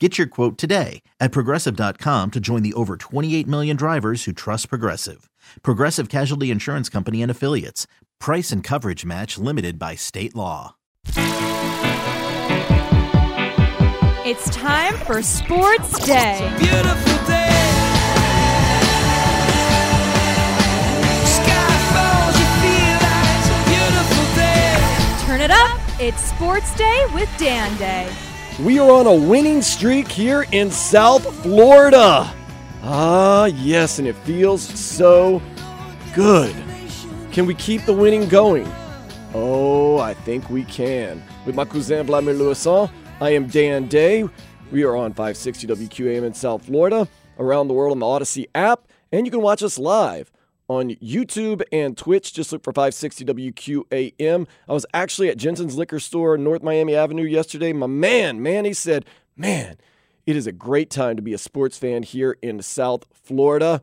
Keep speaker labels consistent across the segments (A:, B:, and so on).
A: Get your quote today at progressive.com to join the over 28 million drivers who trust Progressive. Progressive Casualty Insurance Company and Affiliates. Price and coverage match limited by state law.
B: It's time for Sports Day.
C: Beautiful day. Falls, like it's a beautiful day.
B: Turn it up. It's Sports Day with Dan Day.
D: We are on a winning streak here in South Florida. Ah, yes, and it feels so good. Can we keep the winning going? Oh, I think we can. With my cousin Vladimir Louison, I am Dan Day. We are on 560 WQAM in South Florida, around the world on the Odyssey app, and you can watch us live on YouTube and Twitch. Just look for 560 WQAM. I was actually at Jensen's Liquor Store, North Miami Avenue, yesterday. My man, Manny said, Man, it is a great time to be a sports fan here in South Florida.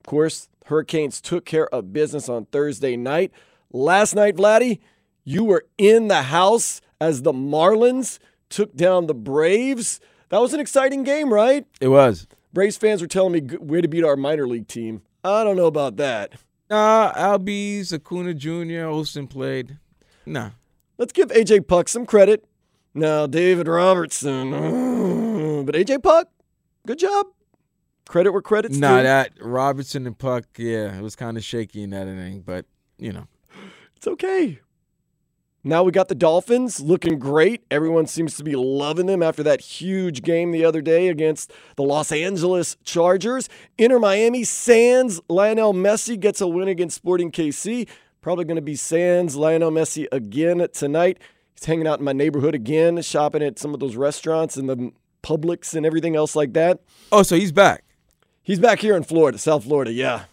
D: Of course, Hurricanes took care of business on Thursday night. Last night, Vladdy, you were in the house as the Marlins took down the Braves. That was an exciting game, right?
E: It was.
D: Braves fans were telling me, "Good way to beat our minor league team. I don't know about that.
E: Nah, Albies, Acuna Jr., Olson played. Nah.
D: Let's give AJ Puk some credit. Now, David Robertson. But AJ Puk, good job. Credit where credit's due.
E: Nah, that Robertson and Puk, yeah, it was kind of shaky in that inning, but, you know.
D: It's okay. Now we got the Dolphins looking great. Everyone seems to be loving them after that huge game the other day against the Los Angeles Chargers. Inter Miami Sands Lionel Messi gets a win against Sporting KC. Probably going to be Sands Lionel Messi again tonight. He's hanging out in my neighborhood again, shopping at some of those restaurants and the Publix and everything else like that.
E: Oh, so he's back.
D: He's back here in Florida, South Florida, yeah.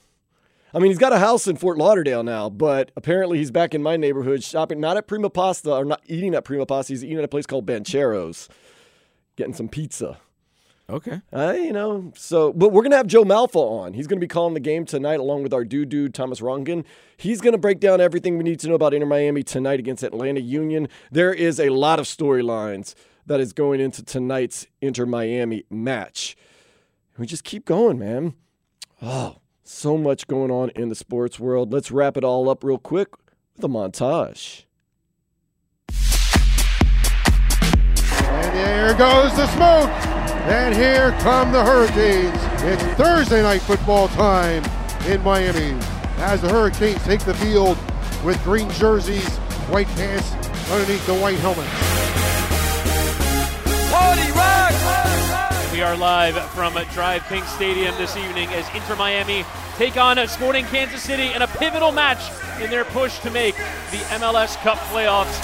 D: I mean, he's got a house in Fort Lauderdale now, but apparently he's back in my neighborhood shopping, not at Prima Pasta or not eating at Prima Pasta. He's eating at a place called Bancheros, getting some pizza.
E: Okay.
D: Uh, you know, so, but we're going to have Joe Malfa on. He's going to be calling the game tonight along with our dude, dude, Thomas Rongen. He's going to break down everything we need to know about Inter Miami tonight against Atlanta Union. There is a lot of storylines that is going into tonight's Inter Miami match. We just keep going, man. Oh, so much going on in the sports world. Let's wrap it all up real quick with a montage.
F: And there goes the smoke. And here come the Hurricanes. It's Thursday night football time in Miami as the Hurricanes take the field with green jerseys, white pants underneath the white helmets.
C: Party rock!
G: We are live from DRV PNK Stadium this evening as Inter Miami take on Sporting Kansas City in a pivotal match in their push to make the MLS Cup playoffs.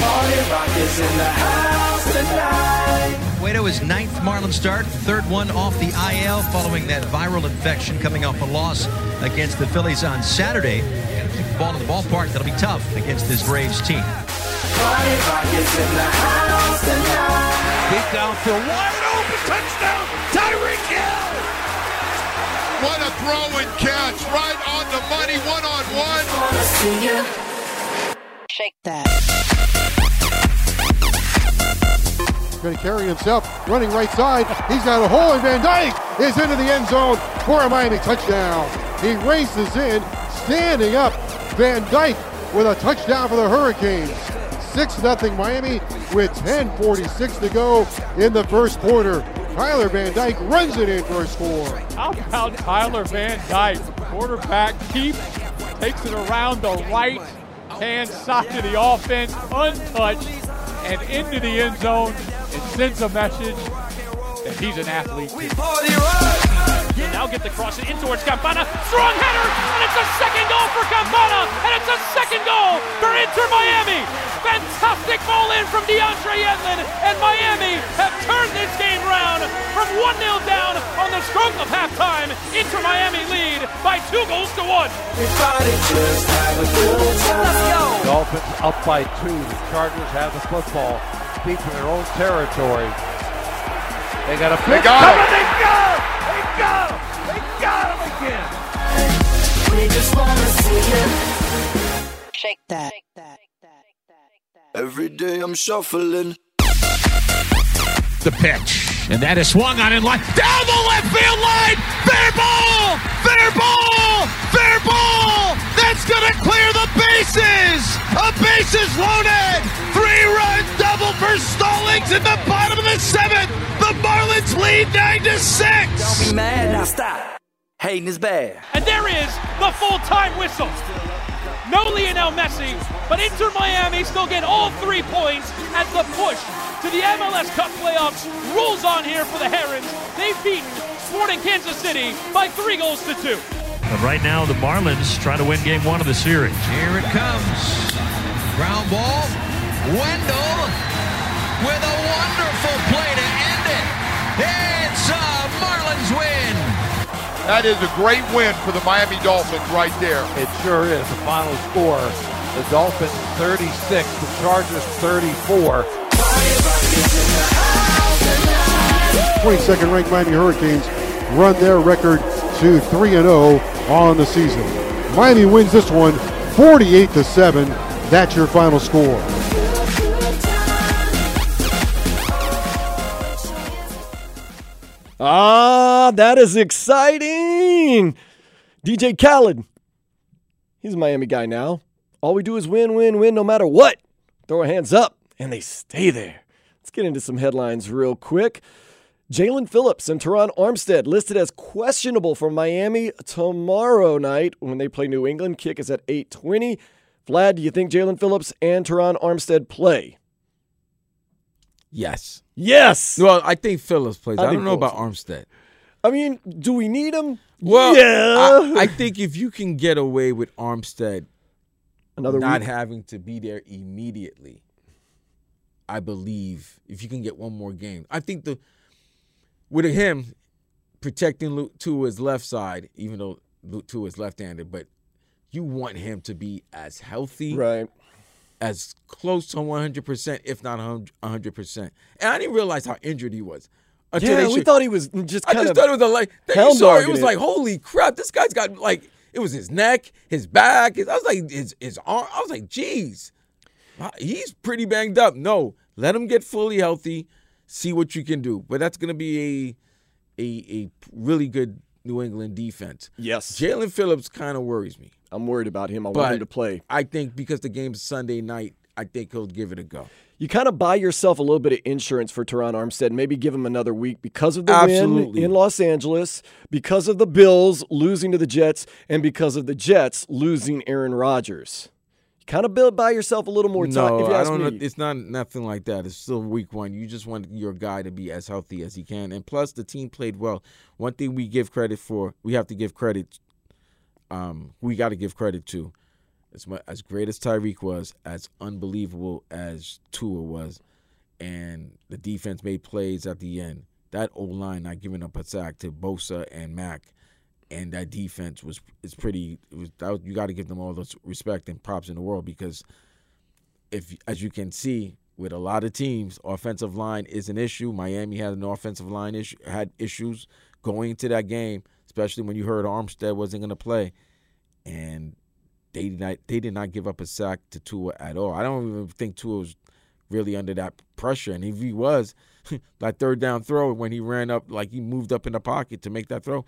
C: Party rock is in the house tonight.
H: Cueto is ninth Marlin start, third one off the IL following that viral infection coming off a loss against the Phillies on Saturday. Got to keep the ball in the ballpark. That'll be tough against this Braves team.
C: Party rock is in the house tonight.
I: Deep downfield, wide open, touchdown, Tyreek Hill!
F: What a throw and catch right on the money, one on one.
C: Wanna see you.
J: Shake that.
F: Going to carry himself, running right side. He's got a hole, and Van Dyke is into the end zone for a Miami touchdown. He races in, standing up. Van Dyke with a touchdown for the Hurricanes. 6 0 Miami with 10.46 to go in the first quarter. Tyler Van Dyke runs it in for a score.
K: How about Tyler Van Dyke? Quarterback keeps, takes it around the right hand side of the offense, untouched, and into the end zone, and sends a message that he's an athlete.
G: You now get the cross in towards Campana. Strong header, and it's a second goal for Campana, and it's a second goal for Inter Miami. Fantastic ball in from DeAndre Yedlin, and Miami have turned this game round from 1 0 down on the stroke of halftime. Inter Miami lead by two goals to one.
K: Dolphins up by two. The Chargers have the football deep in their own territory. They got a
I: They
K: blitz
I: got
K: coming.
I: him.
K: They got him. They got him. They got him again.
C: We just wanna see you.
J: Shake that.
C: Every day I'm shuffling.
I: The pitch. And that is swung on in line. Down the left field line. Fair ball. Fair ball. Fair ball. That's going to clear the bases. A bases loaded. Three run double for Stallings in the bottom of the seventh. The Marlins lead 9 to 6.
C: Don't be mad, now stop. Hating is bad.
G: And there is the full time whistle. No Lionel Messi, but Inter Miami still get all three points as the push to the MLS Cup playoffs rolls on here for the Herons. They've beaten Sporting Kansas City by three goals to two.
L: But right now, the Marlins try to win game one of the series.
H: Here it comes. Ground ball. Wendle with a wonderful play to end it. It's a Marlins win.
I: That is a great win for the Miami Dolphins right there.
K: It sure is. The final score: the Dolphins 36, the Chargers 34.
F: 22nd ranked Miami Hurricanes run their record to 3 0 on the season. Miami wins this one 48 to 7. That's your final score.
D: Ah, that is exciting. DJ Khaled. He's a Miami guy now. All we do is win, win, win no matter what. Throw our hands up, and they stay there. Let's get into some headlines real quick. Jaelan Phillips and Terron Armstead listed as questionable for Miami tomorrow night when they play New England. Kick is at 820. Vlad, do you think Jaelan Phillips and Terron Armstead play?
E: Yes.
D: Yes.
E: Well, I think Phillips plays.
D: I
E: I, don't know
D: Phillips
E: about Armstead.
D: I mean, do we need him?
E: Well,
D: yeah.
E: I, I think if you can get away with Armstead
D: Another
E: not
D: week.
E: having to be there immediately, I believe if you can get one more game, I think the with him protecting Luke Tua's left side, even though Luke Tua is left-handed, but you want him to be as healthy,
D: right,
E: as close to 100 percent, if not 100 percent. And I didn't realize how injured he was. until
D: yeah, we thed he was just
E: I just thought it was a like. Then you
D: hound
E: saw it, it was like, holy crap! This guy's got like it was his neck, his back. His, I was like, his his arm. I was like, geez, he's pretty banged up. No, let him get fully healthy. See what you can do. But that's gonna be a a a really good New England defense.
D: Yes.
E: Jaelan Phillips kind of worries me.
D: I'm worried about him. I
E: But
D: want him to play.
E: I think because the game's Sunday night, I think he'll give it a go.
D: You kind of buy yourself a little bit of insurance for Terron Armstead. Maybe give him another week because of the win in Los Angeles, because of the Bills losing to the Jets, and because of the Jets losing Aaron Rodgers. Kind of build buy yourself a little more time.
E: No,
D: if you
E: I don't know. It's not nothing like that. It's still week one. You just want your guy to be as healthy as he can. And plus, the team played well. One thing we give credit for, we have to give credit. Um, we got to give credit to, as much, as great as Tyreek was, as unbelievable as Tua was, and the defense made plays at the end. That old line not giving up a sack to Bosa and Mack, and that defense was is pretty. Was, was, you got to give them all the respect and props in the world because if as you can see with a lot of teams, offensive line is an issue. Miami had an offensive line issue, had issues going into that game, especially when you heard Armstead wasn't going to play, and they did not they did not give up a sack to Tua at all. I don't even think Tua was really under that pressure, and if he was, that third down throw when he ran up like he moved up in the pocket to make that throw.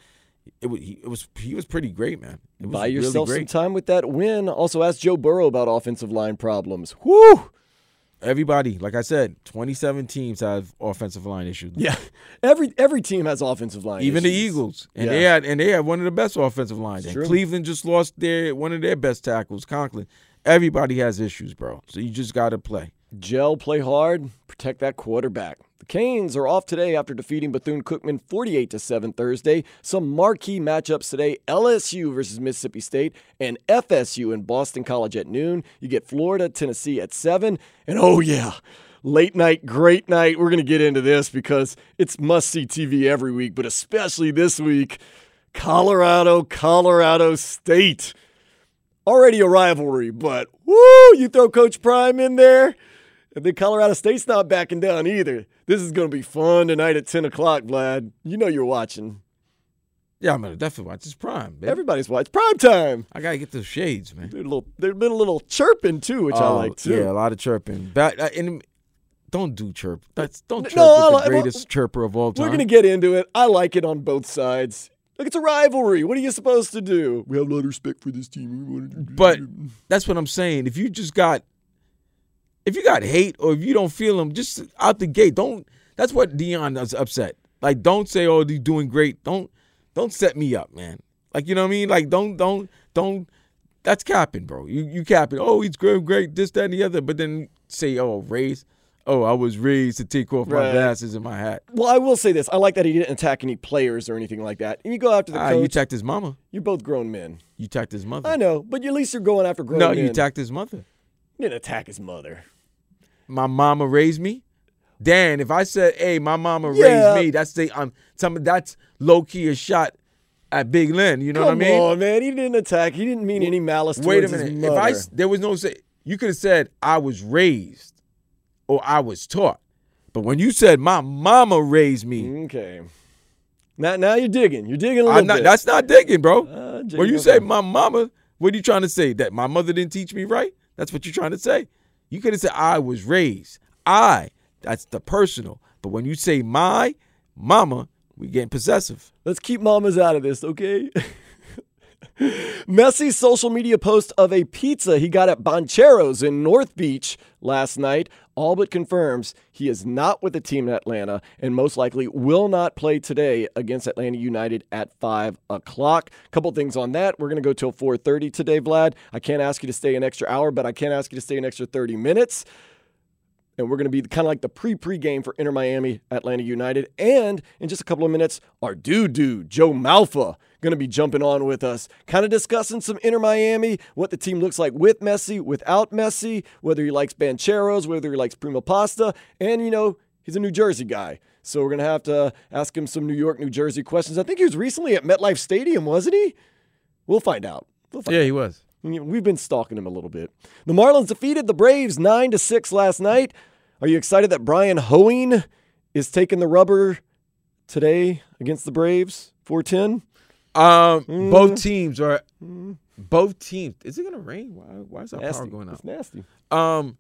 E: It was, he, it was he was pretty great, man.
D: Buy
E: really
D: yourself some time with that win. Also, ask Joe Burrow about offensive line problems. Whoo!
E: Everybody, like I said, 27 teams have offensive line issues.
D: Yeah, every every team has offensive line. Issues.
E: Even the. Eagles, and
D: Yeah.
E: they had and they had one of the best offensive lines. And
D: True.
E: Cleveland just lost their one of their best tackles, Conklin. Everybody has issues, bro. So you just got to play.
D: Gel, play hard, protect that quarterback. Canes are off today after defeating Bethune Cookman 48 to 7 Thursday. Some marquee matchups today LSU versus Mississippi State and FSU in Boston College at noon. You get Florida, Tennessee at 7. And oh, yeah, late night, great night. We're going to get into this because it's must see TV every week, but especially this week Colorado, Colorado State already a rivalry, but woo, you throw Coach Prime in there, and then Colorado State's not backing down either. This is going to be fun tonight at 10 o'clock, Vlad. You know you're watching.
E: Yeah, I'm gonna definitely watch. It's prime. Baby.
D: Everybody's watching. Prime time.
E: I gotta get those shades, man.
D: There's a little, there's been a little chirping too, which I
E: Oh,
D: like too.
E: Yeah, a lot of chirping. But uh, and don't do chirp. That's don't chirp
D: No,
E: with
D: like-
E: the greatest chirper of all time.
D: We're going to get into it. I like it on both sides. Look, it's a rivalry. What are you supposed to do? We have a lot of respect for this team. We want to
E: But that's what I'm saying. If you just got, if you got hate or if you don't feel them, just out the gate, don't. That's what Deion is upset. Like, don't say, "Oh, they're doing great." Don't, don't set me up, man. Like, you know what I mean? Like, don't, don't, don't. That's capping, bro. You, you capping. Oh, he's great, great, this, that, and the other. But then say, "Oh, raised." Oh, I was raised to take off my glasses and my hat.
D: Well, I will say this. I like that he didn't attack any players or anything like that. And you go after the
E: Ah,
D: coach.
E: you attacked his mama.
D: You're both grown men.
E: You attacked his mother.
D: I know, but at least you're going after grown
E: no,
D: men.
E: you attacked his mother.
D: He didn't attack his mother.
E: My mama raised me. Dan, if I said, "Hey, my mama
D: Yeah.
E: raised me," that's the um, some that's low key a shot at Big Lynn. You know
D: Come
E: what I mean?
D: on, man. He didn't attack. He didn't mean any malice
E: Wait a minute. If I there was no say, you could have said I was raised or I was taught. But when you said my mama raised me,
D: okay. Now, now you're digging. You're digging a little
E: I'm not,
D: bit.
E: that's not digging, bro.
D: Uh,
E: when
D: digging,
E: you say my mama, what are you trying to say? That my mother didn't teach me right? That's what you're trying to say. You could have said I was raised. I. That's the personal. But when you say my mama, we getting possessive.
D: Let's keep mamas out of this, okay? Messi's social media post of a pizza he got at Boncheros in North Beach last night all but confirms he is not with the team in Atlanta and most likely will not play today against Atlanta United at 5 o'clock. Couple things on that. We're going to go till 4.30 today, Vlad. I can't ask you to stay an extra hour, but I can ask you to stay an extra 30 minutes and we're going to be kind of like the pre-pre game for Inter Miami Atlanta United. And in just a couple of minutes, our dude, dude Joe Malfa, going to be jumping on with us, kind of discussing some Inter Miami, what the team looks like with Messi, without Messi, whether he likes Bancheros, whether he likes Prima Pasta, and you know he's a New Jersey guy. So we're going to have to ask him some New York, New Jersey questions. I think he was recently at MetLife Stadium, wasn't he? We'll find out. We'll find
E: Yeah, he was.
D: We've been stalking him a little bit. The Marlins defeated the Braves 9 to 6 last night. Are you excited that Bryan Hoeing is taking the rubber today against the Braves? 410?
E: Um,
D: Mm.
E: both teams are both teams. Is it gonna rain? Why, why is our power going out?
D: It's nasty.
E: Um,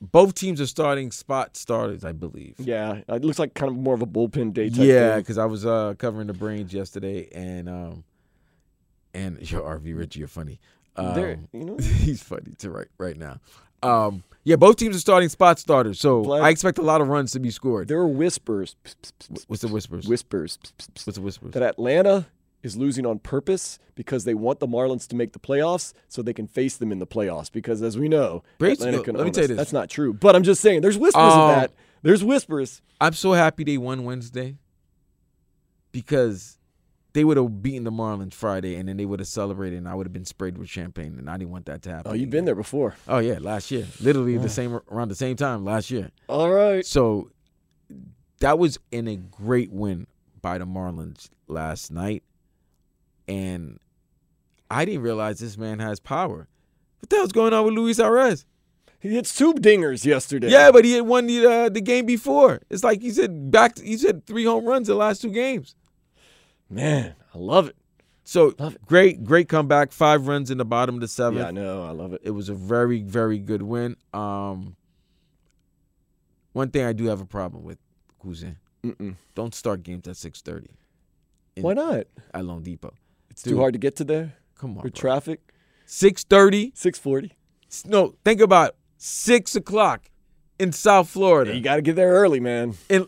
E: both teams are starting spot starters, I believe.
D: Yeah, it looks like kind of more of a bullpen day type
E: Yeah, because I was uh, covering the brains yesterday, and um, and your RV Richie, you're funny. Um,
D: There- you know?
E: he's funny to right right now. Um, yeah, both teams are starting spot starters, so I expect a lot of runs to be scored.
D: There are whispers.
E: What's the whispers?
D: Whispers.
E: What's the whispers?
D: That Atlanta is losing on purpose because they want the Marlins to make the playoffs so they can face them in the playoffs. Because as we know,
E: Braves-
D: Atlanta can
E: let me tell you this.
D: That's not true. But I'm just saying, there's whispers
E: Um,
D: of that. There's whispers.
E: I'm so happy they won Wednesday because they would have beaten the Marlins Friday, and then they would have celebrated, and I would have been sprayed with champagne, and I didn't want that to happen.
D: Oh, you've been there before.
E: Oh yeah, last year, literally
D: Oh.
E: the same around the same time last year.
D: All right.
E: So that was in a great win by the Marlins last night, and I didn't realize this man has power. What the hell's going on with Luis Arraez?
D: He hits two dingers yesterday.
E: Yeah, but he had won the uh, the game before. It's like he said back. He said three home runs the last two games.
D: Man, I love it.
E: So love it. great, great comeback. Five runs in the bottom of the seventh.
D: Yeah, I know. I love it.
E: It was a very, very good win. Um, one thing I do have a problem with, Cousin.
D: Mm-mm.
E: Don't start games at six thirty.
D: Why not?
E: At loanDepot.
D: It's too hard to get to there.
E: Come on,
D: Or
E: bro.
D: traffic.
E: Six thirty.
D: Six forty.
E: No, think about six o'clock in South Florida.
D: You got to get there early, man.
E: In,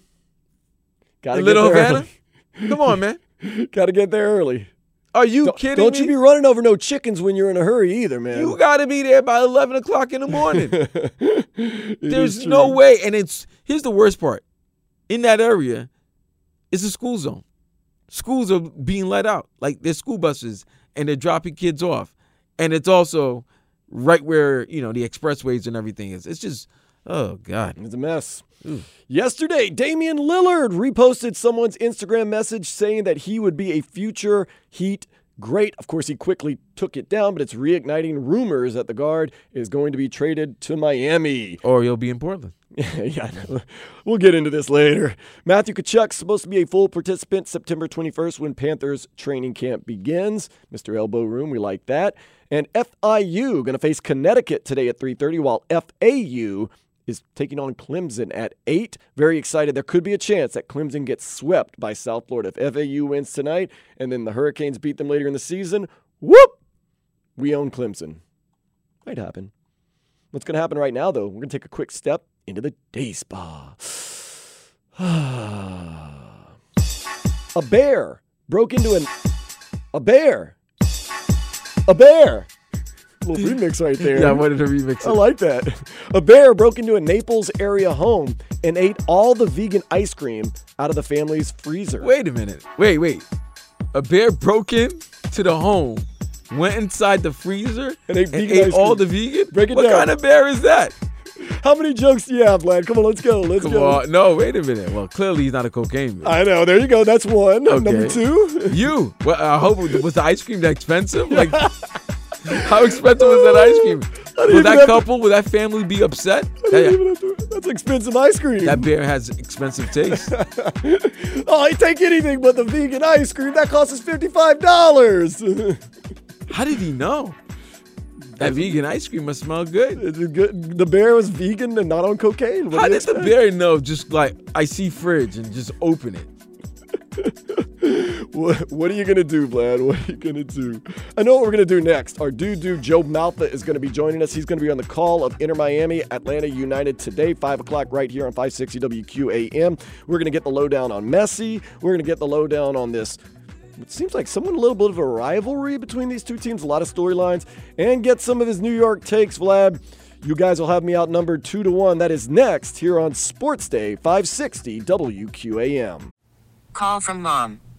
D: Gotta
E: in
D: get
E: Little
D: there
E: Havana? Come on, man.
D: got to get there early.
E: Are you
D: Don't,
E: kidding
D: don't
E: me?
D: you be running over no chickens when you're in a hurry either, man.
E: You got to be there by 11 o'clock in the morning. There's no way. And it's here's the worst part. In that area, it's a school zone. Schools are being let out. Like there's school buses and they're dropping kids off. And it's also right where, you know, the expressways and everything is. It's just oh God.
D: It's a mess. Yesterday, Damian Lillard reposted someone's Instagram message saying that he would be a future Heat great. Of course, he quickly took it down, but it's reigniting rumors that the guard is going to be traded to Miami.
E: Or you'll be in Portland.
D: yeah, we'll get into this later. Matthew Tkachuk's supposed to be a full participant September 21st when Panthers training camp begins. Mr. Elbow Room, we like that. And FIU going to face Connecticut today at 3:30, while FAU is taking on Clemson at 8. Very excited. There could be a chance that Clemson gets swept by South Florida. If FAU wins tonight and then the Hurricanes beat them later in the season, whoop, we own Clemson. Might happen. What's going to happen right now, though? We're going to take a quick step into the day spa. a bear broke into an. A bear. A bear. Little remix right there.
E: Yeah, I wanted to remix it.
D: I like that. A bear broke into a Naples area home and ate all the vegan ice cream out of the family's freezer.
E: Wait a minute. Wait, wait. A bear broke in to the home, went inside the freezer,
D: And ate vegan
E: ate all the vegan.
D: Break it
E: what
D: down.
E: kind of bear is that?
D: How many jokes do you have, lad? Come on, let's go. Let's
E: Come
D: go.
E: on. No, wait a minute. Well, clearly he's not a cocaine bear.
D: I know. There you go. That's one.
E: Okay.
D: Number two.
E: You. Well, I hope was the ice cream that expensive? Like, how expensive was that ice cream? Would that
D: have to-
E: couple, would that family be upset? That,
D: to- That's expensive ice cream.
E: that bear has expensive taste.
D: oh, I take anything but the vegan ice cream. That costs us fifty-five dollars.
E: How did he know? That vegan ice cream must smell good.
D: the bear was vegan and not on cocaine. What
E: How did the bear know? Just like I see fridge and just open it.
D: What, what are you gonna do, Vlad? What are you gonna do? I know what we're gonna do next. Our dude, dude Joe Malfa is gonna be joining us. He's gonna be on the call of Inter Miami Atlanta United today, five o'clock, right here on 560 WQAM. We're gonna get the lowdown on Messi. We're gonna get the lowdown on this. It seems like someone a little bit of a rivalry between these two teams. A lot of storylines, and get some of his New York takes, Vlad. You guys will have me outnumbered two to one. That is next here on Sports Day 560 WQAM.
M: Call from mom.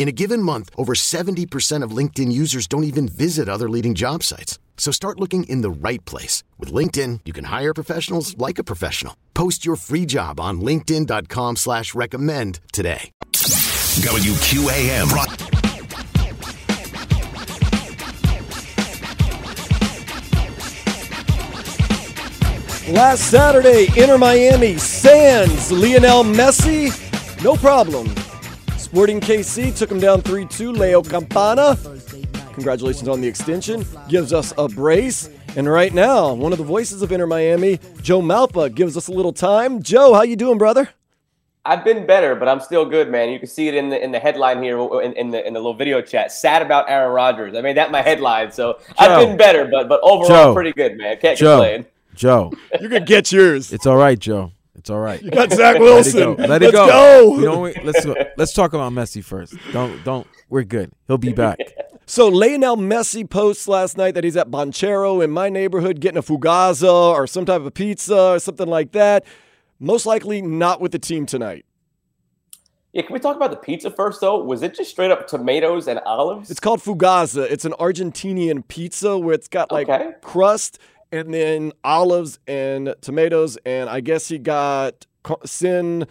N: In a given month, over 70% of LinkedIn users don't even visit other leading job sites. So start looking in the right place. With LinkedIn, you can hire professionals like a professional. Post your free job on linkedin.com slash recommend today.
O: WQAM.
D: Last Saturday, Inter Miami Sands, Lionel Messi, no problem. Sporting KC took him down 3 2. Leo Campana, congratulations on the extension, gives us a brace. And right now, one of the voices of Inter Miami, Joe Malfa, gives us a little time. Joe, how you doing, brother?
P: I've been better, but I'm still good, man. You can see it in the in the headline here in, in the in the little video chat. Sad about Aaron Rodgers. I made that my headline, so I've been better, but but overall
E: Joe.
P: pretty good, man. Can't
E: Joe,
P: complain.
E: Joe,
D: You can get yours.
E: it's all right, Joe. It's all right.
D: You got Zach Wilson.
E: Let it
D: Wilson.
E: go. Let it
D: Let's
E: go.
D: go.
E: You know, what? let's go. let's talk about Messi first. Don't don't. We're good. He'll be back.
D: So Lionel Messi posts last night that he's at Banchero in my neighborhood getting a fugazza or some type of pizza or something like that. Most likely not with the team tonight.
P: Yeah, can we talk about the pizza first, though? Was it just straight up tomatoes and olives?
D: It's called fugazza. It's an Argentinian pizza where it's got like
P: Okay.
D: crust and then olives and tomatoes. And I guess he got sin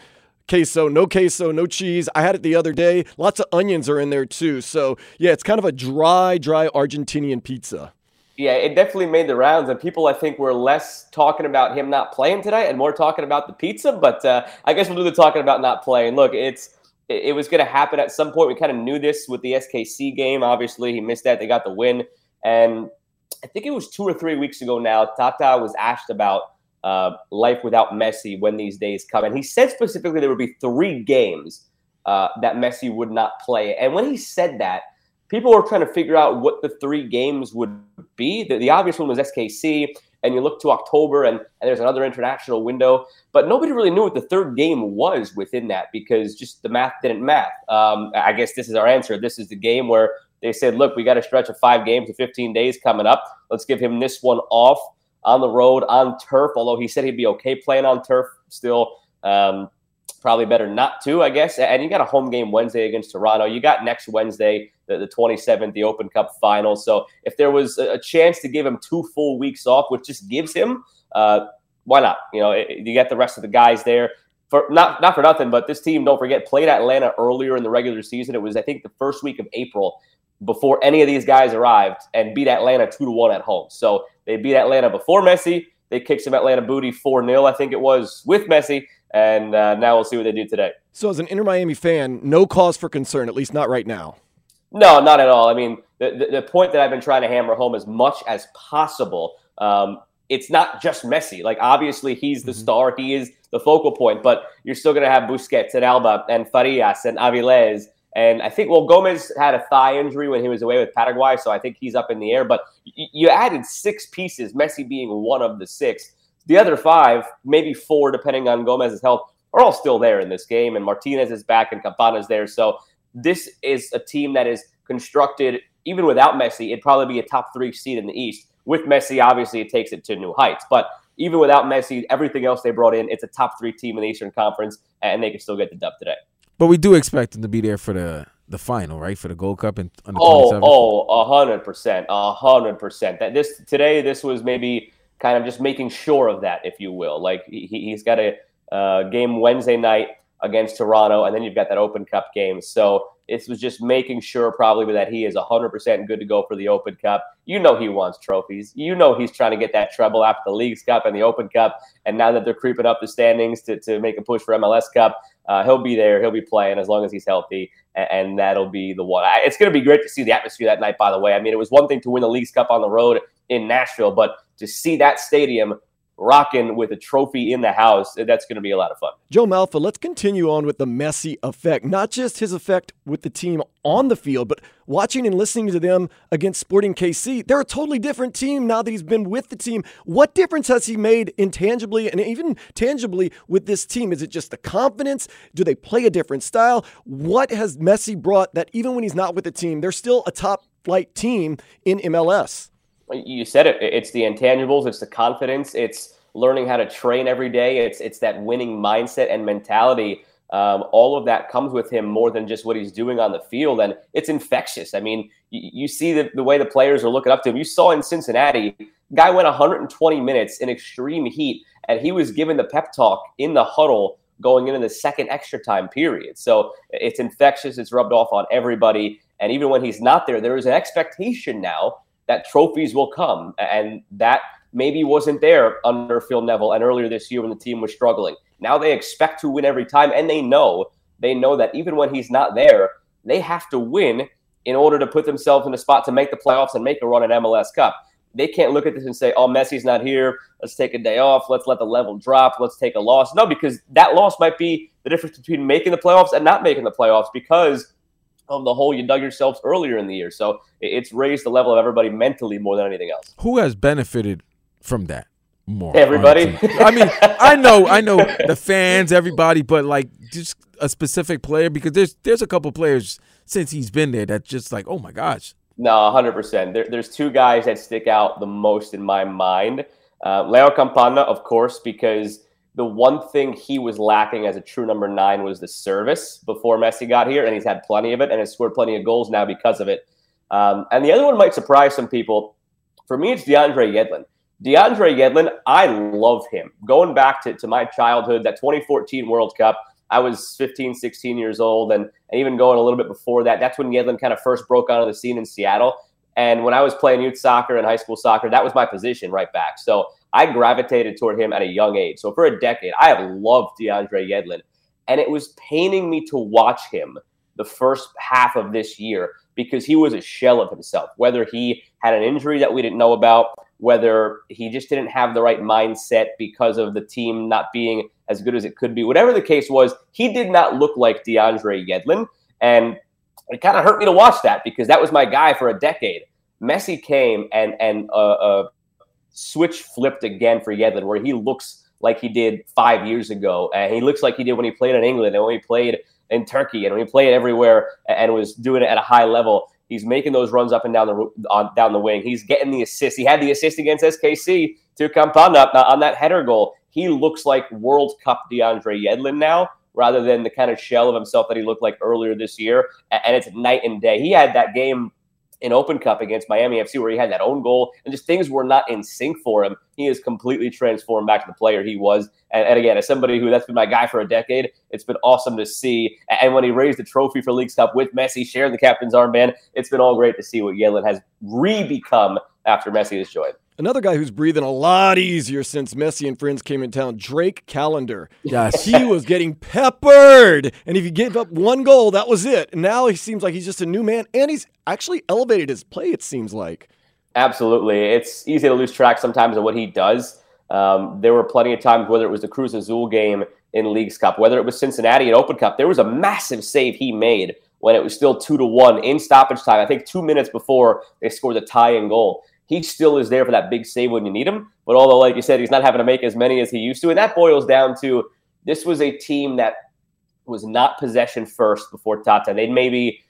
D: queso, no queso, no cheese. I had it the other day. Lots of onions are in there too. So yeah, it's kind of a dry, dry Argentinian pizza.
P: Yeah, it definitely made the rounds, and people I think were less talking about him not playing tonight and more talking about the pizza. But uh, I guess we'll do the talking about not playing. Look, it's it, was going to happen at some point. We kind of knew this with the SKC game. Obviously, he missed that. They got the win, and I think it was two or three weeks ago now. Tata was asked about uh, life without Messi when these days come, and he said specifically there would be three games uh, that Messi would not play. And when he said that, people were trying to figure out what the three games would be. The, the obvious one was SKC, and you look to October, and, and there's another international window. But nobody really knew what the third game was within that because just the math didn't math. Um, I guess this is our answer. This is the game where they said, look, we got a stretch of five games of 15 days coming up. Let's give him this one off on the road on turf, although he said he'd be okay playing on turf still. Um, probably better not to, I guess. And you got a home game Wednesday against Toronto. You got next Wednesday, the, the 27th, the Open Cup final. So if there was a, chance to give him two full weeks off, which just gives him, uh, why not? You know, it- you get the rest of the guys there. For not not for nothing, but this team, don't forget, played Atlanta earlier in the regular season. It was, I think, the first week of April before any of these guys arrived and beat Atlanta two to one at home. So they beat Atlanta before Messi. They kicked some Atlanta booty 4 0, I think it was, with Messi. And uh, now we'll see what they do today.
D: So as an Inter Miami fan, no cause for concern, at least not right now.
P: No, not at all. I mean, the, the, the point that I've been trying to hammer home as much as possible. Um, it's not just Messi. Like, obviously, he's the star. He is the focal point, but you're still going to have Busquets and Alba and Farias and Avilés. And I think, well, Gomez had a thigh injury when he was away with Paraguay, so I think he's up in the air. But you added six pieces, Messi being one of the six. The other five, maybe four, depending on Gomez's health, are all still there in this game. And Martinez is back and Campana's there. So this is a team that is constructed, even without Messi, it'd probably be a top three seed in the East. With Messi, obviously, it takes it to new heights. But even without Messi, everything else they brought in, it's a top three team in the Eastern Conference, and they can still get the dub today.
E: But we do expect him to be there for the the final, right? For the Gold Cup and on the
P: Oh,
E: 27th.
P: oh, a hundred percent, a hundred percent. That this today, this was maybe kind of just making sure of that, if you will. Like he, he's got a uh, game Wednesday night against Toronto, and then you've got that Open Cup game. So this was just making sure probably that he is a hundred percent good to go for the Open Cup. You know he wants trophies. You know he's trying to get that treble after the Leagues Cup and the Open Cup, and now that they're creeping up the standings to to make a push for MLS Cup. Uh, he'll be there. He'll be playing as long as he's healthy, and, and that'll be the one. I, it's going to be great to see the atmosphere that night. By the way, I mean it was one thing to win the Leagues Cup on the road in Nashville, but to see that stadium rocking with a trophy in the house, that's going to be a lot of fun.
D: Joe Malfa, let's continue on with the Messi effect. Not just his effect with the team on the field, but watching and listening to them against Sporting KC. They're a totally different team now that he's been with the team. What difference has he made intangibly and even tangibly with this team? Is it just the confidence? Do they play a different style? What has Messi brought that even when he's not with the team, they're still a top flight team in MLS?
P: You said it. It's the intangibles. It's the confidence. It's learning how to train every day. It's it's that winning mindset and mentality. Um, all of that comes with him more than just what he's doing on the field, and it's infectious. I mean, you, you see the, the way the players are looking up to him. You saw in Cincinnati, guy went 120 minutes in extreme heat, and he was given the pep talk in the huddle going into the second extra time period. So it's infectious. It's rubbed off on everybody, and even when he's not there, there is an expectation now that trophies will come, and that maybe wasn't there under Phil Neville and earlier this year when the team was struggling. Now they expect to win every time, and they know they know that even when he's not there, they have to win in order to put themselves in a spot to make the playoffs and make a run at MLS Cup. They can't look at this and say, "Oh, Messi's not here. Let's take a day off. Let's let the level drop. Let's take a loss." No, because that loss might be the difference between making the playoffs and not making the playoffs because of the hole you dug yourselves earlier in the year. So it's raised the level of everybody mentally more than anything else.
E: Who has benefited from that? More
P: everybody.
E: I mean, I know, I know the fans, everybody, but like just a specific player because there's there's a couple players since he's been there that just like, oh my gosh.
P: No, hundred percent. There, there's two guys that stick out the most in my mind. Uh, Leo Campana, of course, because the one thing he was lacking as a true number nine was the service before Messi got here, and he's had plenty of it and has scored plenty of goals now because of it. Um, and the other one might surprise some people. For me, it's DeAndre Yedlin. DeAndre Yedlin, I love him. Going back to, to my childhood, that 2014 World Cup, I was 15, 16 years old, and, and even going a little bit before that, that's when Yedlin kind of first broke onto the scene in Seattle. And when I was playing youth soccer and high school soccer, that was my position right back. So I gravitated toward him at a young age. So for a decade, I have loved DeAndre Yedlin. And it was paining me to watch him the first half of this year because he was a shell of himself, whether he had an injury that we didn't know about, whether he just didn't have the right mindset because of the team not being as good as it could be. Whatever the case was, he did not look like DeAndre Yedlin. And it kind of hurt me to watch that because that was my guy for a decade. Messi came and and uh, uh, switch flipped again for Yedlin, where he looks like he did five years ago, and he looks like he did when he played in England and when he played in Turkey and when he played everywhere and was doing it at a high level. He's making those runs up and down the on, down the wing. He's getting the assist. He had the assist against SKC to Campana uh, on that header goal. He looks like World Cup DeAndre Yedlin now, rather than the kind of shell of himself that he looked like earlier this year. And it's night and day. He had that game in Open Cup against Miami FC where he had that own goal and just things were not in sync for him. He is completely transformed back to the player he was. And, and, again, as somebody who that's been my guy for a decade, it's been awesome to see. And when he raised the trophy for Leagues Cup with Messi, sharing the captain's armband, it's been all great to see what Yedlin has re-become after Messi has joined.
D: Another guy who's breathing a lot easier since Messi and friends came in town, Drake Callender.
E: Yes.
D: he was getting peppered. And if he gave up one goal, that was it. And now he seems like he's just a new man. And he's actually elevated his play, it seems like.
P: Absolutely. It's easy to lose track sometimes of what he does. Um, there were plenty of times, whether it was the Cruz Azul game in Leagues Cup, whether it was Cincinnati in Open Cup, there was a massive save he made when it was still two to one in stoppage time. I think two minutes before they scored the tying goal he still is there for that big save when you need him. But although, like you said, he's not having to make as many as he used to. And that boils down to this was a team that was not possession first before Tata. They'd maybe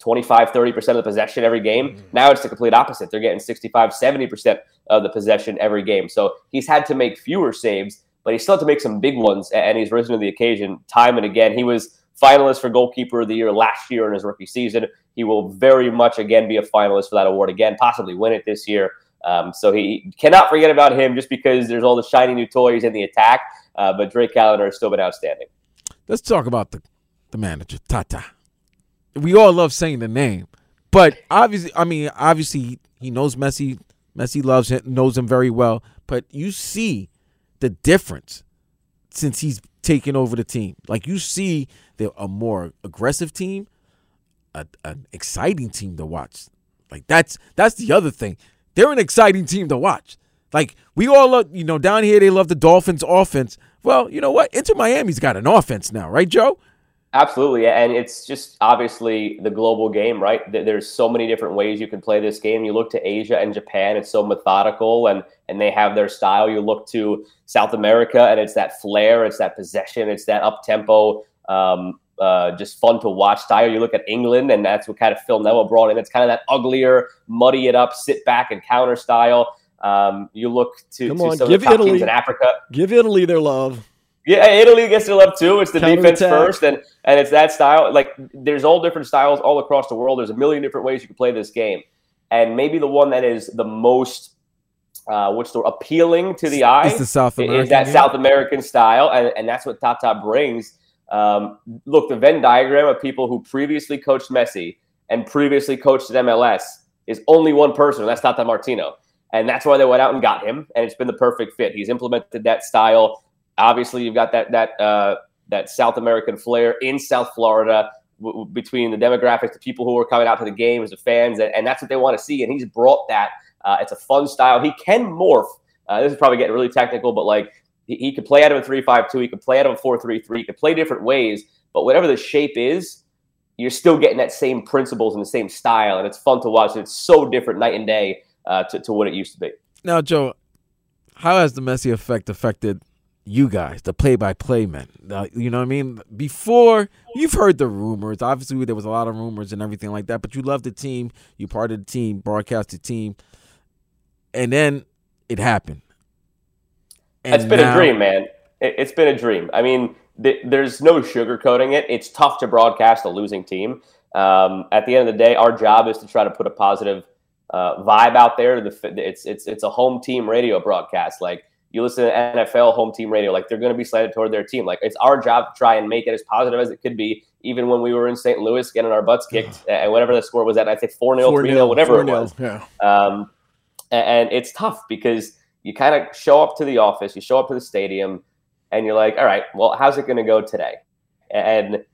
P: 25, 30% of the possession every game. Mm-hmm. Now it's the complete opposite. They're getting 65, 70% of the possession every game. So he's had to make fewer saves, but he still had to make some big ones, and he's risen to the occasion time and again. He was finalist for goalkeeper of the year last year in his rookie season. He will very much again be a finalist for that award again, possibly win it this year. Um, so he cannot forget about him just because there's all the shiny new toys in the attack. Uh, but Drake Callender has still been outstanding.
E: Let's talk about the, the manager, Tata. We all love saying the name, but obviously, I mean, obviously he knows Messi. Messi loves him, knows him very well. But you see the difference since he's taken over the team. Like you see, they're a more aggressive team, a, an exciting team to watch. Like that's that's the other thing. They're an exciting team to watch. Like we all love, you know, down here they love the Dolphins offense. Well, you know what? Inter Miami's got an offense now, right, Joe?
P: Absolutely, and it's just obviously the global game, right? There's so many different ways you can play this game. You look to Asia and Japan; it's so methodical, and and they have their style. You look to South America, and it's that flair, it's that possession, it's that up tempo, um, uh, just fun to watch style. You look at England, and that's what kind of Phil Neville brought in. It's kind of that uglier, muddy it up, sit back and counter style. Um, you look to,
D: Come
P: to
D: on,
P: some
D: give
P: of the top
D: Italy
P: teams in Africa.
D: Give Italy their love.
P: Yeah, Italy gets their love too. It's the defense
D: Counterattack.
P: first, and and it's that style. Like there's all different styles all across the world. There's a million different ways you can play this game, and maybe the one that is the most uh, what's the appealing to the eye
E: It's the South
P: is that
E: game.
P: South American style, and, and that's what Tata brings. Um, look, the Venn diagram of people who previously coached Messi and previously coached at MLS is only one person, and that's Tata Martino. And that's why they went out and got him, and it's been the perfect fit. He's implemented that style. Obviously, you've got that that uh, that South American flair in South Florida w- between the demographics, the people who are coming out to the games, the fans, and, and that's what they want to see. And he's brought that Uh, it's a fun style. He can morph. Uh, this is probably getting really technical, but like he, he could play out of a three-five-two. He could play out of a four-three-three. He could play different ways. But whatever the shape is, you're still getting that same principles and the same style, and it's fun to watch. It's so different night and day uh, to, to what it used to be.
E: Now, Joe, how has the Messi effect affected you guys, the play-by-play men? Uh, you know what I mean? Before you've heard the rumors. Obviously, there was a lot of rumors and everything like that. But you love the team. You part of the team, broadcast the team, and then it happened.
P: And it's been now, a dream, man. It, has been a dream. I mean, th- there's no sugarcoating it. It's tough to broadcast a losing team. Um, at the end of the day, our job is to try to put a positive uh, vibe out there. The, it's it's it's a home team radio broadcast. Like you listen to NFL home team radio, like they're going to be slanted toward their team. Like it's our job to try and make it as positive as it could be. Even when we were in St. Louis getting our butts kicked, and whatever the score was at, I think four 0 three 0 whatever it was.
D: Yeah.
P: Um, and it's tough because you kind of show up to the office, you show up to the stadium, and you're like, all right, well, how's it going to go today? And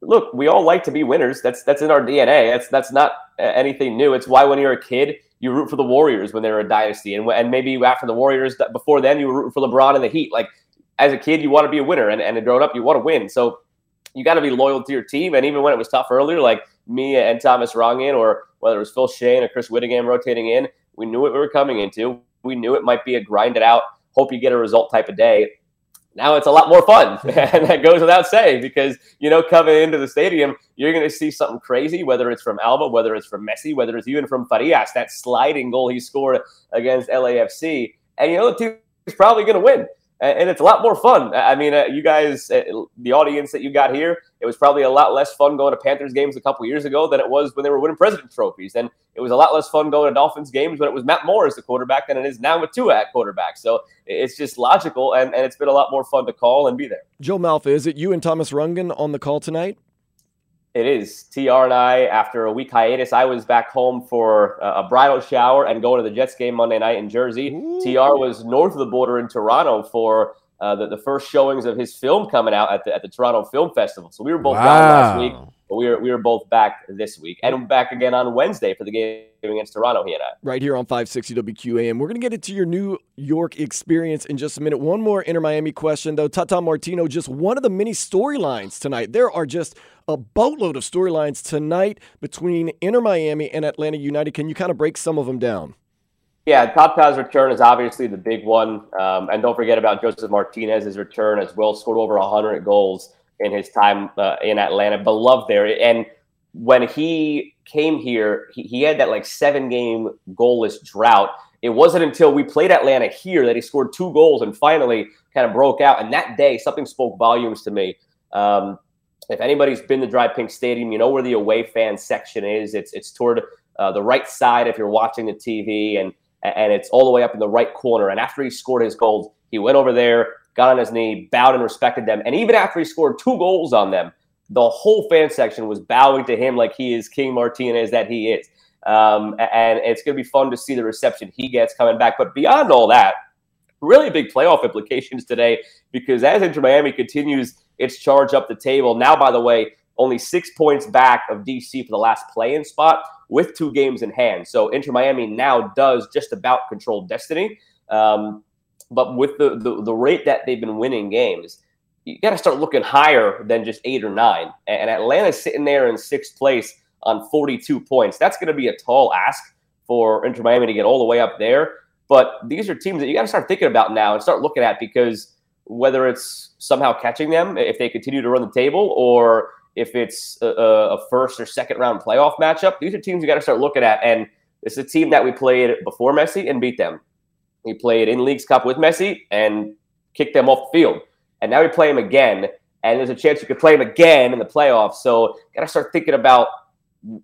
P: look, we all like to be winners. That's that's in our DNA. That's that's not anything new. It's why when you're a kid, you root for the Warriors when they were a dynasty, and and maybe after the Warriors, before then, you were rooting for LeBron and the Heat. Like as a kid, you want to be a winner, and and growing up, you want to win. So you got to be loyal to your team. And even when it was tough earlier, like me and Thomas Rongen, or whether it was Phil Schoen or Chris Whittingham rotating in, we knew what we were coming into. We knew it might be a grind it out, hope you get a result type of day now it's a lot more fun. and that goes without saying because, you know, coming into the stadium, you're going to see something crazy, whether it's from Alba, whether it's from Messi, whether it's even from Farias, that sliding goal he scored against LAFC. And, you know, the team is probably going to win and it's a lot more fun. I mean, uh, you guys, uh, the audience that you got here, it was probably a lot less fun going to Panthers games a couple years ago than it was when they were winning President trophies, and it was a lot less fun going to Dolphins games when it was Matt Moore as the quarterback than it is now with Tua at quarterback. So it's just logical, and, and it's been a lot more fun to call and be there.
D: Joe Malfa, is it you and Thomas Rongen on the call tonight?
P: It is. TR and I, after a week hiatus, I was back home for a bridal shower and going to the Jets game Monday night in Jersey. Ooh. TR was north of the border in Toronto for uh, the, the first showings of his film coming out at the, at the Toronto Film Festival. So we were both wow. gone last week, but we were, we were both back this week. And back again on Wednesday for the game against Toronto, he and I.
D: Right here on 560 WQAM. We're going to get into your New York experience in just a minute. One more Inter Miami question, though. Tata Martino, just one of the many storylines tonight. There are just a boatload of storylines tonight between Inter Miami and Atlanta United. Can you kind of break some of them down?
P: Yeah, Tata's return is obviously the big one. Um, and don't forget about Josef Martinez's return as well. Scored over 100 goals in his time uh, in Atlanta. Beloved there. And when he came here, he, he had that like seven game goalless drought. It wasn't until we played Atlanta here that he scored two goals and finally kind of broke out. And that day, something spoke volumes to me. Um, if anybody's been to DRV PNK Stadium, you know where the away fan section is. It's it's toward uh, the right side if you're watching the TV, and and it's all the way up in the right corner. And after he scored his goals, he went over there, got on his knee, bowed and respected them. And even after he scored two goals on them, the whole fan section was bowing to him like he is King Martinez that he is. Um, and it's going to be fun to see the reception he gets coming back. But beyond all that, really big playoff implications today because as Inter Miami continues its charge up the table. Now, by the way, only six points back of DC for the last play in spot with two games in hand. So Inter Miami now does just about control destiny. Um, but with the, the, the rate that they've been winning games, you got to start looking higher than just eight or nine. And Atlanta's sitting there in sixth place on 42 points. That's going to be a tall ask for Inter Miami to get all the way up there. But these are teams that you got to start thinking about now and start looking at because whether it's somehow catching them if they continue to run the table or if it's a, a first or second round playoff matchup. These are teams you got to start looking at. And it's a team that we played before Messi and beat them. We played in Leagues Cup with Messi and kicked them off the field. And now we play them again. And there's a chance you could play them again in the playoffs. So got to start thinking about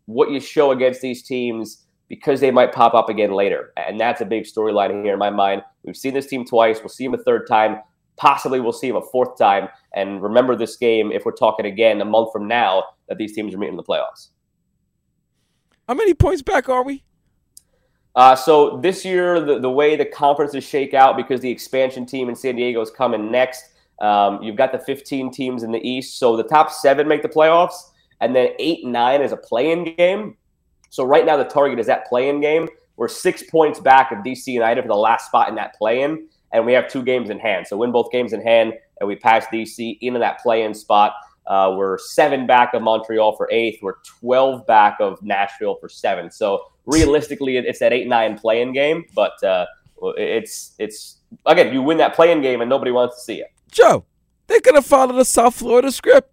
P: what you show against these teams because they might pop up again later. And that's a big storyline here in my mind. We've seen this team twice. We'll see them a third time. Possibly we'll see him a fourth time. And remember this game if we're talking again a month from now that these teams are meeting in the playoffs.
E: How many points back are we?
P: Uh, so this year, the, the way the conferences shake out because the expansion team in San Diego is coming next. Um, you've got the 15 teams in the East. So the top seven make the playoffs, and then eight and nine is a play in game. So right now, the target is that play in game we're six points back of DC United for the last spot in that play-in, and we have two games in hand. So win both games in hand, and we pass DC into that play-in spot. Uh, we're seven back of Montreal for eighth. We're 12 back of Nashville for seventh. So realistically, it's that eight nine play-in game, but uh, it's it's again you win that play-in game and nobody wants to see it.
E: Joe, they could have followed the South Florida script.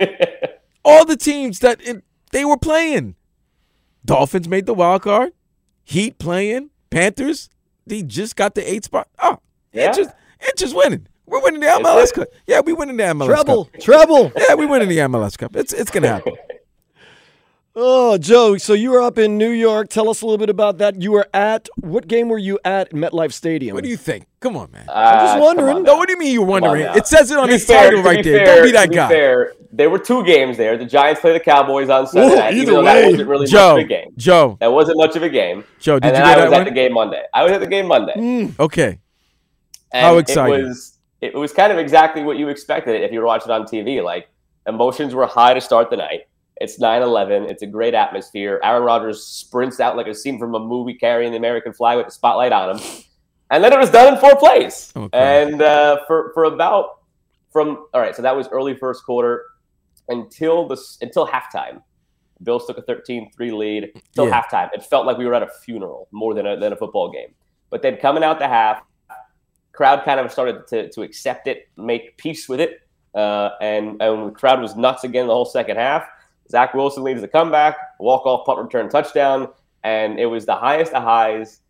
E: All the teams that it, they were playing. Dolphins made the wild card. Heat playing. Panthers. They just got the eight spot. Oh,
P: Yeah.
E: it's just it's winning. We're winning the MLS Cup. Yeah, we winning the MLS
D: Treble,
E: Cup.
D: treble.
E: Yeah, we winning the MLS Cup. It's it's gonna happen.
D: Oh, Joe, so you were up in New York. Tell us a little bit about that. You were at what game were you at MetLife Stadium?
E: What do you think? Come on, man.
D: I'm just
P: Uh,
D: wondering.
P: on
E: No, what do you mean you're wondering? It says it on
P: To be
E: his
P: fair-
E: title
P: to
E: right
P: be
E: there.
P: fair-
E: Don't be that
P: to be
E: guy.
P: Fair, there were two games there. The Giants play the Cowboys on Sunday
D: Ooh,
P: night. even
D: either
P: though
D: way.
P: that wasn't really much
E: Joe,
P: of a game.
E: Joe,
P: That wasn't much of a game.
E: Joe, did
P: and
E: you
P: then
E: get
P: I
E: that
P: was at
E: one?
P: the game Monday. I was at the game Monday.
E: Okay.
P: And
E: How exciting.
P: It was, it was kind of exactly what you expected if you were watching on TV. Like, emotions were high to start the night. It's 9 11. It's a great atmosphere. Aaron Rodgers sprints out like a scene from a movie carrying the American flag with the spotlight on him. And then it was done in four plays.
E: Okay.
P: And uh, for, for about, from, all right, so that was early first quarter until the until halftime. Bills took a 13-3 lead till
E: Yeah.
P: halftime. It felt like we were at a funeral more than a, than a football game. But then coming out the half, crowd kind of started to, to accept it, make peace with it, uh, and and the crowd was nuts again the whole second half. Zach Wilson leads the comeback, walk off punt return touchdown, and it was the highest of highs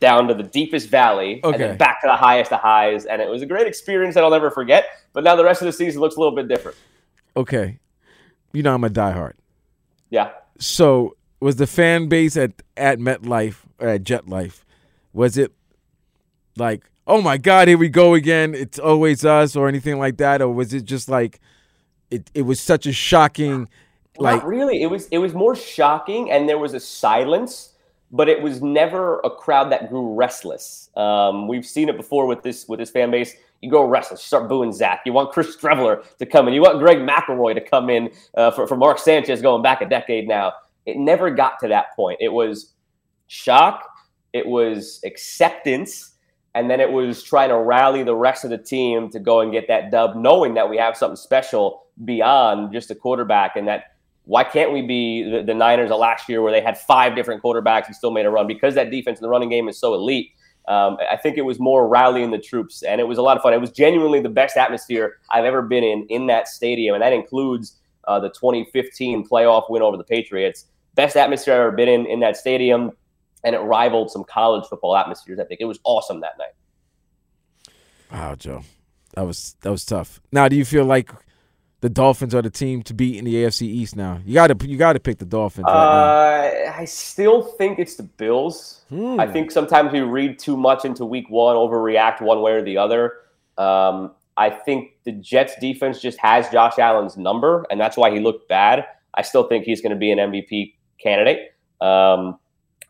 P: down to the deepest valley, and
E: Okay.
P: then back to the highest of highs, and it was a great experience that I'll never forget. But now the rest of the season looks a little bit different.
E: Okay. You know I'm a diehard.
P: Yeah.
E: So was the fan base at at MetLife or at JetLife? Was it like, oh my God, here we go again? It's always us, or anything like that, or was it just like, it it was such a shocking, like
P: Not really. It was it was more shocking, and there was a silence, but it was never a crowd that grew restless. Um, we've seen it before with this with this fan base. You go restless, you start booing Zach. You want Chris Streveler to come in. You want Greg McElroy to come in uh, for for Mark Sanchez going back a decade now. It never got to that point. It was shock. It was acceptance. And then it was trying to rally the rest of the team to go and get that dub, knowing that we have something special beyond just a quarterback. And that why can't we be the, the Niners of last year where they had five different quarterbacks and still made a run? Because that defense in the running game is so elite. Um, I think it was more rallying the troops, and it was a lot of fun. It was genuinely the best atmosphere I've ever been in in that stadium, and that includes uh, the 2015 playoff win over the Patriots. Best atmosphere I've ever been in in that stadium, and it rivaled some college football atmospheres. I think it was awesome that night.
E: Wow, Joe, that was that was tough. Now, do you feel like the Dolphins are the team to beat in the AFC East? Now, you got to you got to pick the Dolphins. right.
P: Uh, I still think it's the Bills.
E: Hmm.
P: I think sometimes we read too much into Week One, overreact one way or the other. Um, I think the Jets defense just has Josh Allen's number, and that's why he looked bad. I still think he's going to be an MVP candidate. Um,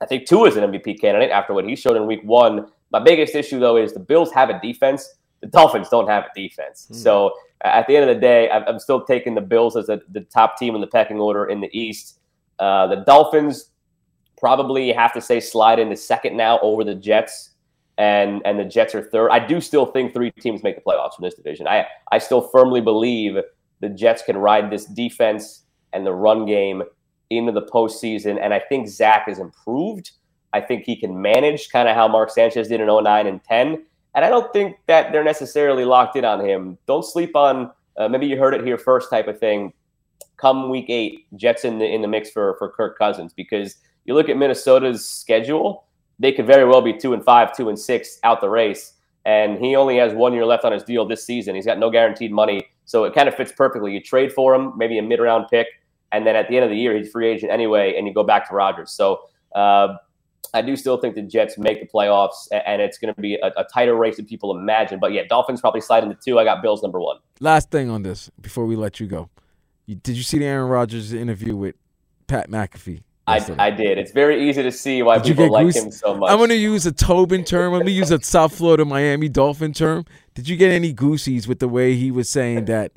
P: I think Tua is an MVP candidate after what he showed in Week One. My biggest issue, though, is the Bills have a defense. The Dolphins don't have a defense. So at the end of the day, I'm, I'm still taking the Bills as the, the top team in the pecking order in the East. Uh, the Dolphins probably have to say slide into second now over the Jets, and and the Jets are third. I do still think three teams make the playoffs from this division. I I still firmly believe the Jets can ride this defense and the run game into the postseason, and I think Zach has improved. I think he can manage kind of how Mark Sanchez did in 09 and 10. And I don't think that they're necessarily locked in on him. Don't sleep on uh, maybe you heard it here first type of thing. Come week eight, Jets in the in the mix for for Kirk Cousins because you look at Minnesota's schedule, they could very well be two and five, two and six out the race. And he only has one year left on his deal this season. He's got no guaranteed money. So it kind of fits perfectly. You trade for him, maybe a mid round pick, and then at the end of the year, he's free agent anyway, and you go back to Rodgers. So uh, I do still think the Jets make the playoffs, and it's going to be a, a tighter race than people imagine. But yeah, Dolphins probably slide into two. I got Bills number one.
E: Last thing on this before we let you go, you, did you see the Aaron Rodgers interview with Pat McAfee?
P: I, I did. It's very easy to see why
E: Did
P: people like
E: goose-
P: him so much.
E: I'm going to use a Tobin term. I'm going to use a South Florida Miami Dolphin term. Did you get any goosies with the way he was saying that?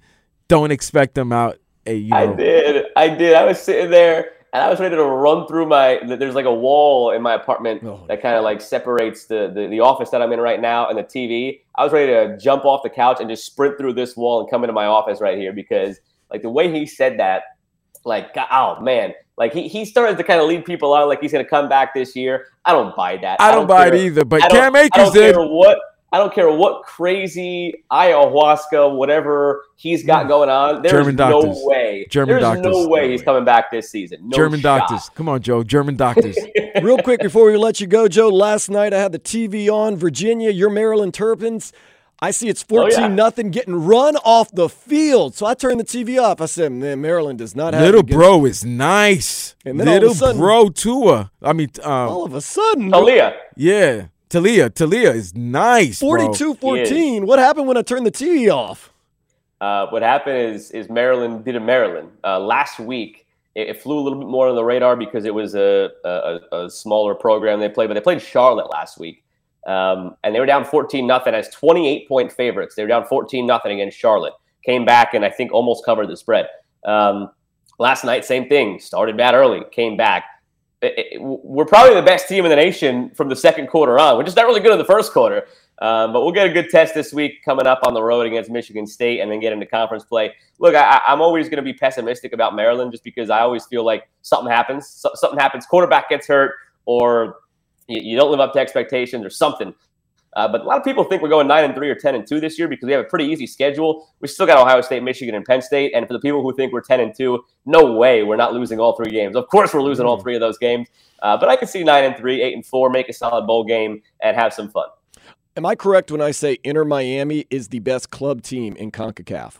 E: Don't expect them out. Hey, you know,
P: I did. I did. I was sitting there, and I was ready to run through my. There's like a wall in my apartment oh, that kind of like separates the, the the office that I'm in right now and the TV. I was ready to jump off the couch and just sprint through this wall and come into my office right here because like the way he said that, like oh man, like he, he started to kind of lead people on like he's to come back this year. I don't buy that.
E: I don't, buy it either. But
P: I don't-
E: Cam
P: I
E: Akers
P: don't
E: did.
P: care what I don't care what crazy ayahuasca, whatever he's got going on. There's
E: Mm. German
P: no
E: doctors.
P: way.
E: German
P: There's no way he's coming back this season. No
E: German
P: shot.
E: doctors. Come on, Joe. German doctors.
D: Real quick before we let you go, Joe, last night I had the TV on. Virginia, your Maryland Turpins. I see it's 14
P: Oh, yeah.
D: nothing getting run off the field. So I turned the TV off. I said, man, Maryland does not have
E: Little bro is nice.
D: And then all of a
E: Little
D: sudden-
E: bro Tua. I mean, um,
D: All of a sudden,
P: Taulia.
E: yeah, Taulia. Taulia is nice. bro.
D: 42 14. What happened when I turned the TV off?
P: Uh, what happened is is Maryland did a Maryland uh, last week. It, it flew a little bit more on the radar because it was a, a, a smaller program they played, but they played Charlotte last week, um, and they were down fourteen nothing as twenty eight point favorites. They were down fourteen nothing against Charlotte. Came back and I think almost covered the spread. Um, last night, same thing. Started bad early, came back. It- it- we're probably the best team in the nation from the second quarter on. We're just not really good in the first quarter. Um, but we'll get a good test this week coming up on the road against Michigan State and then get into conference play. Look, I, I'm always going to be pessimistic about Maryland just because I always feel like something happens. So, something happens. Quarterback gets hurt or you, you don't live up to expectations or something. Uh, but a lot of people think we're going nine and three or ten and two this year because we have a pretty easy schedule. We still got Ohio State, Michigan, and Penn State. And for the people who think we're ten and two, no way we're not losing all three games. Of course, we're losing all three of those games. Uh, but I can see nine and three, eight and four, make a solid bowl game, and have some fun.
D: Am I correct when I say Inter Miami is the best club team in CONCACAF?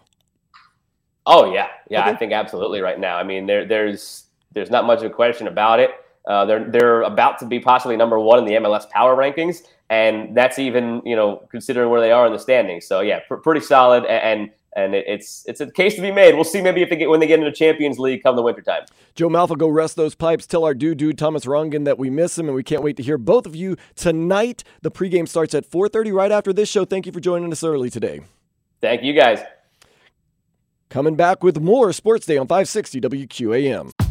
P: Oh yeah, yeah, I think absolutely right now. I mean, there, there's there's not much of a question about it. Uh, they're they're about to be possibly number one in the MLS power rankings, and that's even you know considering where they are in the standings. So yeah, pr- pretty solid, and and it, it's it's a case to be made. We'll see maybe if they get when they get into Champions League come the wintertime.
D: Joe Malfa, go rest those pipes. Tell our dude, dude Thomas Rongen that we miss him, and we can't wait to hear both of you tonight. The pregame starts at 4:30 right after this show. Thank you for joining us early today.
P: Thank you guys.
D: Coming back with more Sports Day on 560 WQAM.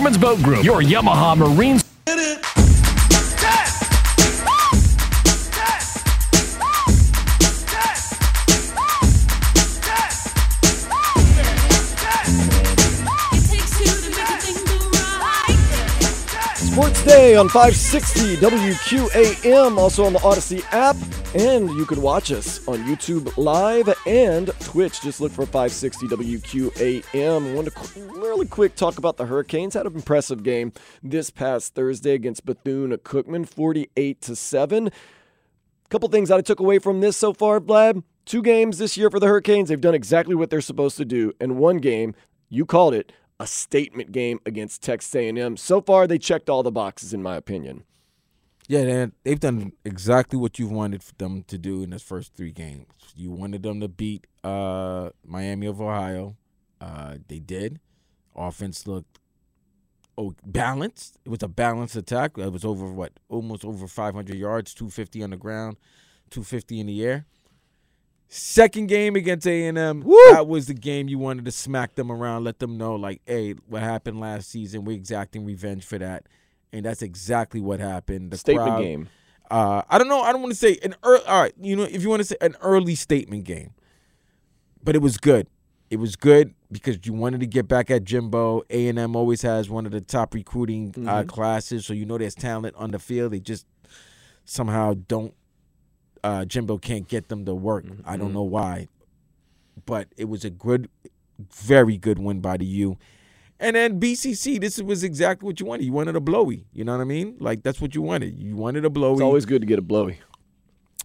L: German's Boat Group, your Yamaha Marine.
D: Sports Day on 560 WQAM, also on the Audacy app, and you can watch us on YouTube Live and Twitch. Just look for 560 WQAM. Want to really quick talk about the Hurricanes. Had an impressive game this past Thursday against Bethune Cookman, 48 to seven. Couple things that I took away from this so far, Vlad. Two games this year for the Hurricanes. They've done exactly what they're supposed to do. And one game, you called it a statement game against Texas A&M. So far, they checked all the boxes, in my opinion.
E: Yeah, they- they've done exactly what you wanted them to do in this first three games. You wanted them to beat uh, Miami of Ohio. Uh, they did. Offense looked oh balanced. It was a balanced attack. It was over what almost over 500 yards, 250 on the ground, 250 in the air. Second game against A and M, that was the game you wanted to smack them around, let them know like, hey, what happened last season? We're exacting revenge for that, and that's exactly what happened. The
D: Statement
E: crowd-
D: game.
E: Uh, I don't know. I don't want to say an early. All right, you know, if you want to say an early statement game, but it was good. It was good because you wanted to get back at Jimbo. A and M always has one of the top recruiting uh,
D: Mhm.
E: classes, so you know there's talent on the field. They just somehow don't. Uh, Jimbo can't get them to work. I don't know why, but it was a good, very good win by the U. And then BCC, this was exactly what you wanted. You wanted a blowy. You know what I mean? Like that's what you wanted. You wanted a blowy.
D: It's always good to get a blowy.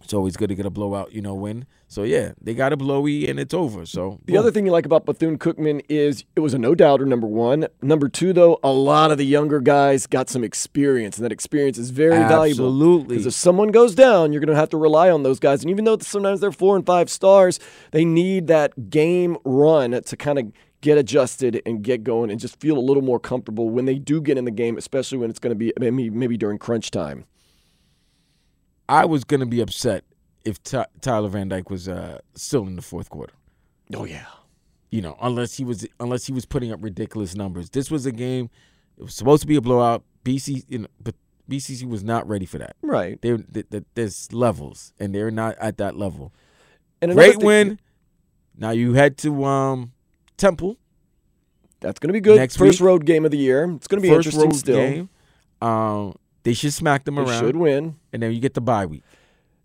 E: It's always good to get a blowout, you know, win. So yeah, they got a blowy and it's over. So
D: The other thing you like about Bethune Cookman is it was a no doubter, number one. Number two, though, a lot of the younger guys got some experience, and that experience is very valuable.
E: Absolutely.
D: Because if someone goes down, you're going to have to rely on those guys. And even though sometimes they're four and five stars, they need that game run to kind of get adjusted and get going and just feel a little more comfortable when they do get in the game, especially when it's going to be maybe, maybe during crunch time.
E: I was gonna be upset if Ty- Tyler Van Dyke was uh, still in the fourth quarter.
D: Oh yeah.
E: You know, unless he was unless he was putting up ridiculous numbers. This was a game. It was supposed to be a blowout. BC, you know, but BCC was not ready for that.
D: Right.
E: They, they, they, there's levels, and they're not at that level.
D: And
E: Great
D: thing-
E: win. Now you had to um, Temple.
D: That's going to be good.
E: Next
D: First
E: week.
D: road game of the year. It's going to be
E: First
D: interesting
E: road
D: still.
E: game. Um, they should smack them
D: They
E: around.
D: should win.
E: and then you get the bye week.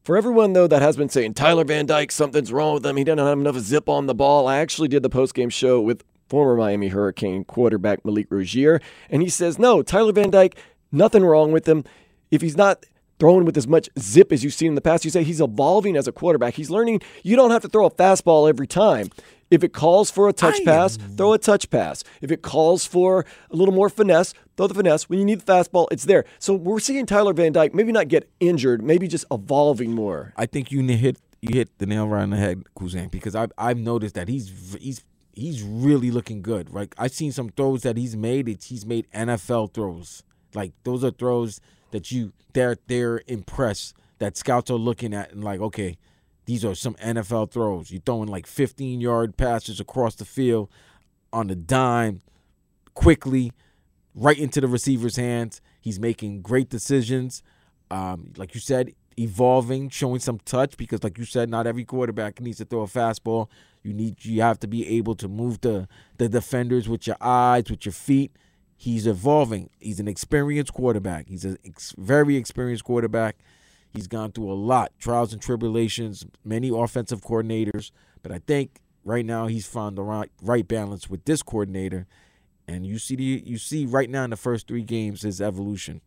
D: For everyone though that has been saying Tyler Van Dyke, something's wrong with him. He doesn't have enough zip on the ball. I actually did the postgame show with former Miami Hurricane quarterback Malik Rosier, and he says no, Tyler Van Dyke, nothing wrong with him. If he's not throwing with as much zip as you've seen in the past, you say he's evolving as a quarterback. He's learning. You don't have to throw a fastball every time. If it calls for a touch pass, throw a touch pass. If it calls for a little more finesse, throw the finesse. When you need the fastball, it's there. So we're seeing Tyler Van Dyke maybe not get injured, maybe just evolving more.
E: I think you hit you hit the nail right on the head, Kuzan, because I've I've noticed that he's he's he's really looking good. Like I've seen some throws that he's made. It's he's made NFL throws. Like those are throws that you they're they're impressed that scouts are looking at and like okay, these are some NFL throws. You're throwing like 15 yard passes across the field on the dime, quickly, right into the receiver's hands. He's making great decisions. Um, like you said, evolving, showing some touch because, like you said, not every quarterback needs to throw a fastball. You need you have to be able to move the the defenders with your eyes, with your feet. He's evolving. He's an experienced quarterback. He's a ex- very experienced quarterback. He's gone through a lot, trials and tribulations, many offensive coordinators, but I think right now he's found the right right balance with this coordinator. And you see the you see right now in the first three games his evolution.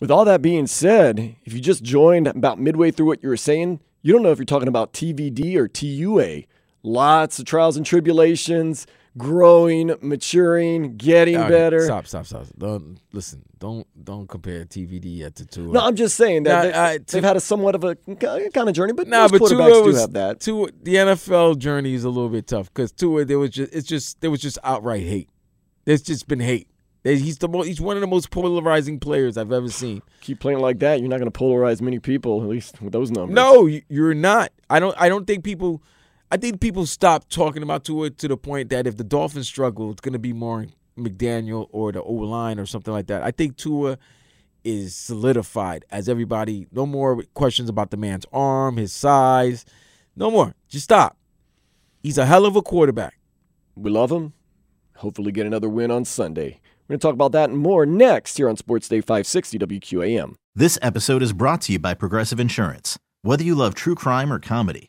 D: With all that being said, if you just joined about midway through what you were saying, you don't know if you're talking about TVD or TUA. Lots of trials and tribulations, growing, maturing, getting oh,
E: Okay,
D: better.
E: Stop, stop, stop. Don't listen. Don't don't compare TVD yet to Tua.
D: No, I'm just saying that
E: Nah,
D: they,
E: I-
D: they've had a somewhat of a kind of journey, but
E: Nah, but Tua
D: do
E: was,
D: have that.
E: Tua, the NFL journey is a little bit tough because Tua, there was just it's just there was just outright hate. There's just been hate. He's the most, he's one of the most polarizing players I've ever seen.
D: Keep playing like that, you're not going to polarize many people, at least with those numbers.
E: No, you're not. I don't. I don't think people. I think people stop talking about Tua to the point that if the Dolphins struggle, it's going to be more McDaniel or the O line or something like that. I think Tua is solidified as everybody. No more questions about the man's arm, his size. No more. Just stop. He's a hell of a quarterback.
D: We love him. Hopefully, get another win on Sunday. We're going to talk about that and more next here on Sports Day 560 WQAM.
A: This episode is brought to you by Progressive Insurance. Whether you love true crime or comedy,